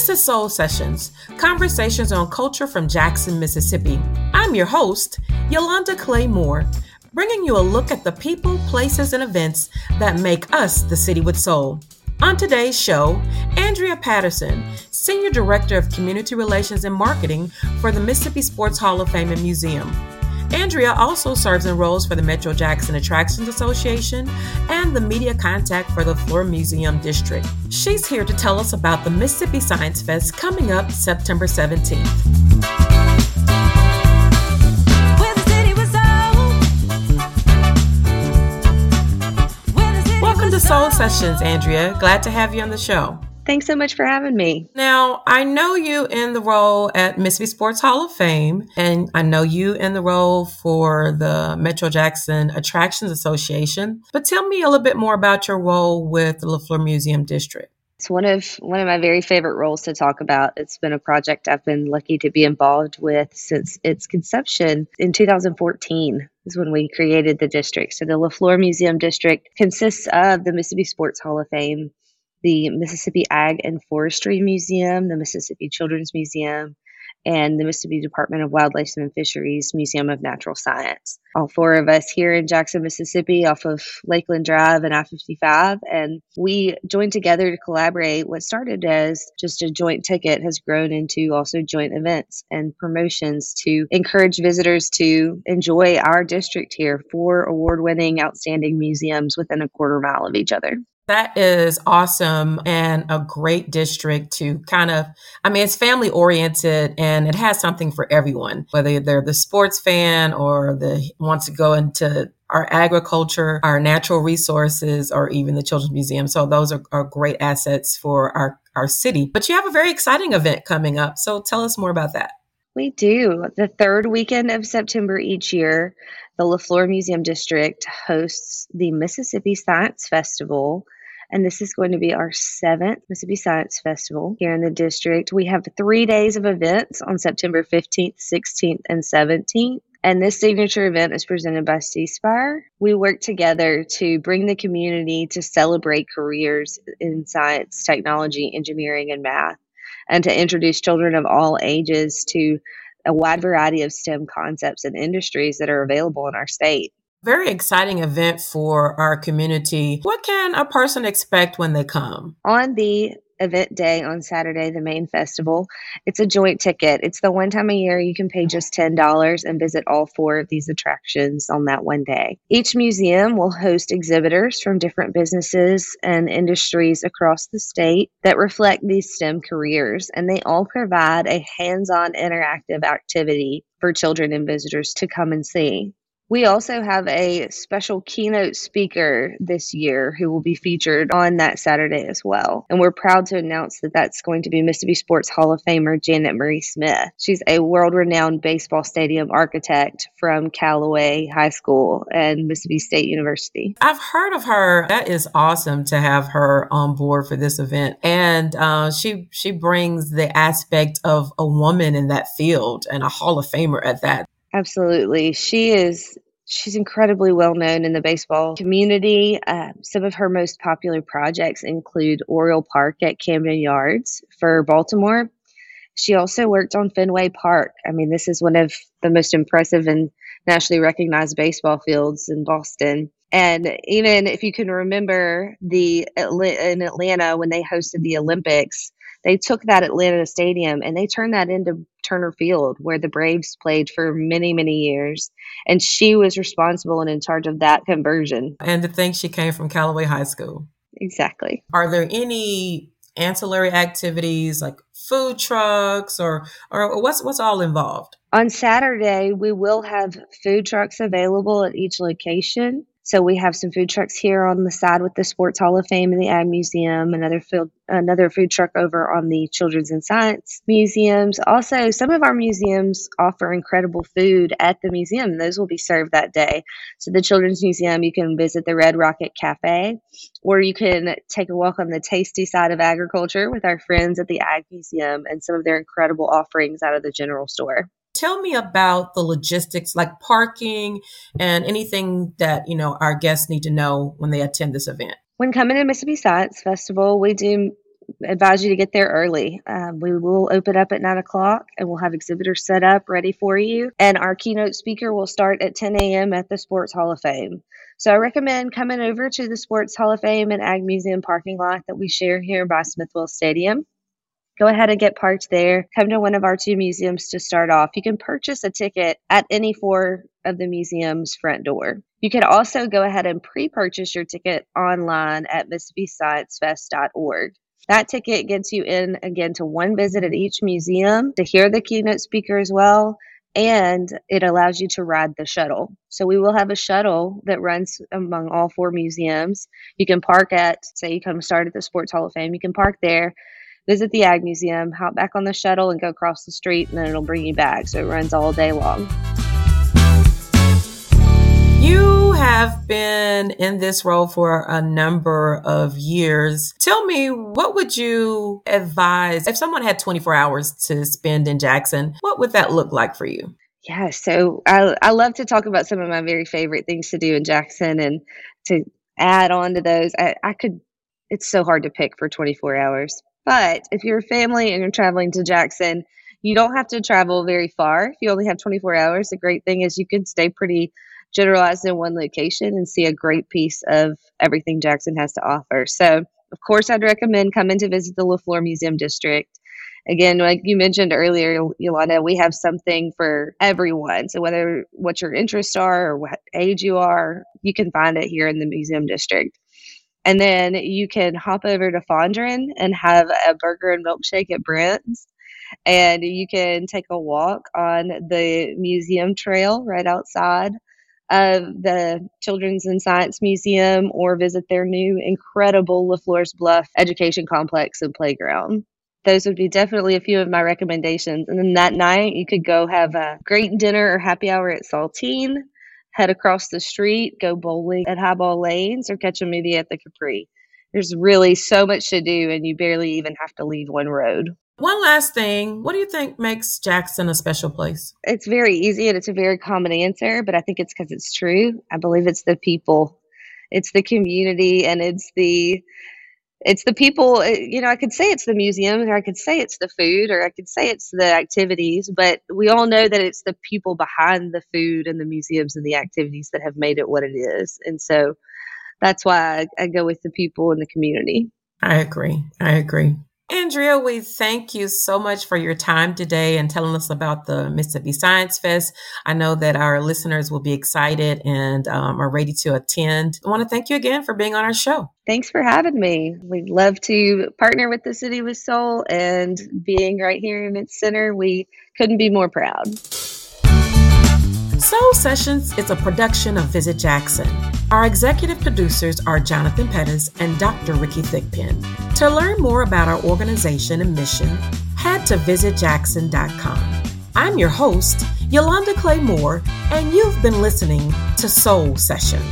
This is Soul Sessions, conversations on culture from Jackson, Mississippi. I'm your host, Yolanda Clay Moore, bringing you a look at the people, places, and events that make us the city with soul. On today's show, Andrea Patterson, Senior Director of Community Relations and Marketing for the Mississippi Sports Hall of Fame and Museum. Andrea also serves in roles for the Metro Jackson Attractions Association and the media contact for the LeFleur Museum District. She's here to tell us about the Mississippi Science Fest coming up September 17th. Welcome to Soul Sessions, Andrea. Glad to have you on the show. Thanks so much for having me. Now, I know you in the role at Mississippi Sports Hall of Fame, and I know you in the role for the Metro Jackson Attractions Association. But tell me a little bit more about your role with the LeFleur Museum District. It's one of one of my very favorite roles to talk about. It's been a project I've been lucky to be involved with since its conception in 2014 is when we created the district. So the LeFleur Museum District consists of the Mississippi Sports Hall of Fame, the Mississippi Ag and Forestry Museum, the Mississippi Children's Museum, and the Mississippi Department of Wildlife and Fisheries Museum of Natural Science. All four of us here in Jackson, Mississippi, off of Lakeland Drive and I 55. And we joined together to collaborate. What started as just a joint ticket has grown into also joint events and promotions to encourage visitors to enjoy our district here. Four award winning, outstanding museums within a quarter mile of each other. That is awesome and a great district to kind of, I mean, it's family oriented and it has something for everyone, whether they're the sports fan or the wants to go into our agriculture, our natural resources, or even the Children's Museum. So those are, are great assets for our, our city. But you have a very exciting event coming up. So tell us more about that. We do. The third weekend of September each year, the LeFleur Museum District hosts the Mississippi Science Festival and this is going to be our seventh Mississippi Science Festival here in the district. We have three days of events on September 15th, 16th, and 17th. And this signature event is presented by C Spire. We work together to bring the community to celebrate careers in science, technology, engineering, and math, and to introduce children of all ages to a wide variety of STEM concepts and industries that are available in our state. Very exciting event for our community. What can a person expect when they come? On the event day on Saturday, the main festival. It's a joint ticket. It's the one time a year you can pay just $10 and visit all four of these attractions on that one day. Each museum will host exhibitors from different businesses and industries across the state that reflect these STEM careers, and they all provide a hands on interactive activity for children and visitors to come and see. We also have a special keynote speaker this year who will be featured on that Saturday as well. And we're proud to announce that that's going to be Mississippi Sports Hall of Famer Janet Marie Smith. She's a world renowned baseball stadium architect from Callaway High School and Mississippi State University. I've heard of her. That is awesome to have her on board for this event. And uh, she, she brings the aspect of a woman in that field and a Hall of Famer at that. Absolutely. She is she's incredibly well known in the baseball community. Uh, some of her most popular projects include Oriole Park at Camden Yards for Baltimore. She also worked on Fenway Park. I mean, this is one of the most impressive and nationally recognized baseball fields in Boston. And even if you can remember the in Atlanta when they hosted the Olympics, they took that Atlanta stadium and they turned that into Turner Field, where the Braves played for many, many years. And she was responsible and in charge of that conversion. And to think she came from Callaway High School. Exactly. Are there any ancillary activities like food trucks or or what's what's all involved? On Saturday, we will have food trucks available at each location. So we have some food trucks here on the side with the Sports Hall of Fame and the Ag Museum, another field, another food truck over on the Children's and Science Museums. Also, some of our museums offer incredible food at the museum. Those will be served that day. So the Children's Museum, you can visit the Red Rocket Cafe, or you can take a walk on the tasty side of agriculture with our friends at the Ag Museum and some of their incredible offerings out of the general store. Tell me about the logistics like parking and anything that, you know, our guests need to know when they attend this event. When coming to Mississippi Science Festival, we do advise you to get there early. Um, we will open up at nine o'clock and we'll have exhibitors set up ready for you. And our keynote speaker will start at 10 a.m. at the Sports Hall of Fame. So I recommend coming over to the Sports Hall of Fame and Ag Museum parking lot that we share here by Smith-Wills Stadium. Go ahead and get parked there. Come to one of our two museums to start off. You can purchase a ticket at any four of the museum's front door. You can also go ahead and pre purchase your ticket online at MississippiScienceFest.org. That ticket gets you in again to one visit at each museum to hear the keynote speaker as well and it allows you to ride the shuttle. So we will have a shuttle that runs among all four museums. You can park at, say, you come start at the Sports Hall of Fame, you can park there, visit the Ag Museum, hop back on the shuttle, and go across the street, and then it'll bring you back. So it runs all day long. You have been in this role for a number of years. Tell me, what would you advise if someone had 24 hours to spend in Jackson? What would that look like for you? Yeah, so I, I love to talk about some of my very favorite things to do in Jackson and to add on to those. I, I could, it's so hard to pick for 24 hours. But if you're a family and you're traveling to Jackson, you don't have to travel very far. If you only have 24 hours, the great thing is you can stay pretty generalized in one location and see a great piece of everything Jackson has to offer. So, of course, I'd recommend coming to visit the LeFleur Museum District. Again, like you mentioned earlier, Yolanda, we have something for everyone. So, whether what your interests are or what age you are, you can find it here in the museum district. And then you can hop over to Fondren and have a burger and milkshake at Brent's and you can take a walk on the museum trail right outside of the Children's and Science Museum or visit their new incredible LeFleur's Bluff Education Complex and Playground. Those would be definitely a few of my recommendations. And then that night, you could go have a great dinner or happy hour at Saltine, head across the street, go bowling at Highball Lanes, or catch a movie at the Capri. There's really so much to do, and you barely even have to leave one road. One last thing. What do you think makes Jackson a special place? It's very easy and it's a very common answer, but I think it's because it's true. I believe it's the people, it's the community, and it's the it's the people eh, you know i could say it's the museum or i could say it's the food or i could say it's the activities but we all know that it's the people behind the food and the museums and the activities that have made it what it is. And so that's why i, I go with the people in the community. I agree. I agree Andrea, we thank you so much for your time today and telling us about the Mississippi Science Fest. I know that our listeners will be excited and um, are ready to attend. I want to thank you again for being on our show. Thanks for having me. We'd love to partner with the City with Soul and being right here in its center. We couldn't be more proud. Soul Sessions is a production of Visit Jackson. Our executive producers are Jonathan Pettis and Dr. Rickey Thigpen. To learn more about our organization and mission, head to visitjackson.com. I'm your host, Yolanda Clay Moore, and you've been listening to Soul Sessions.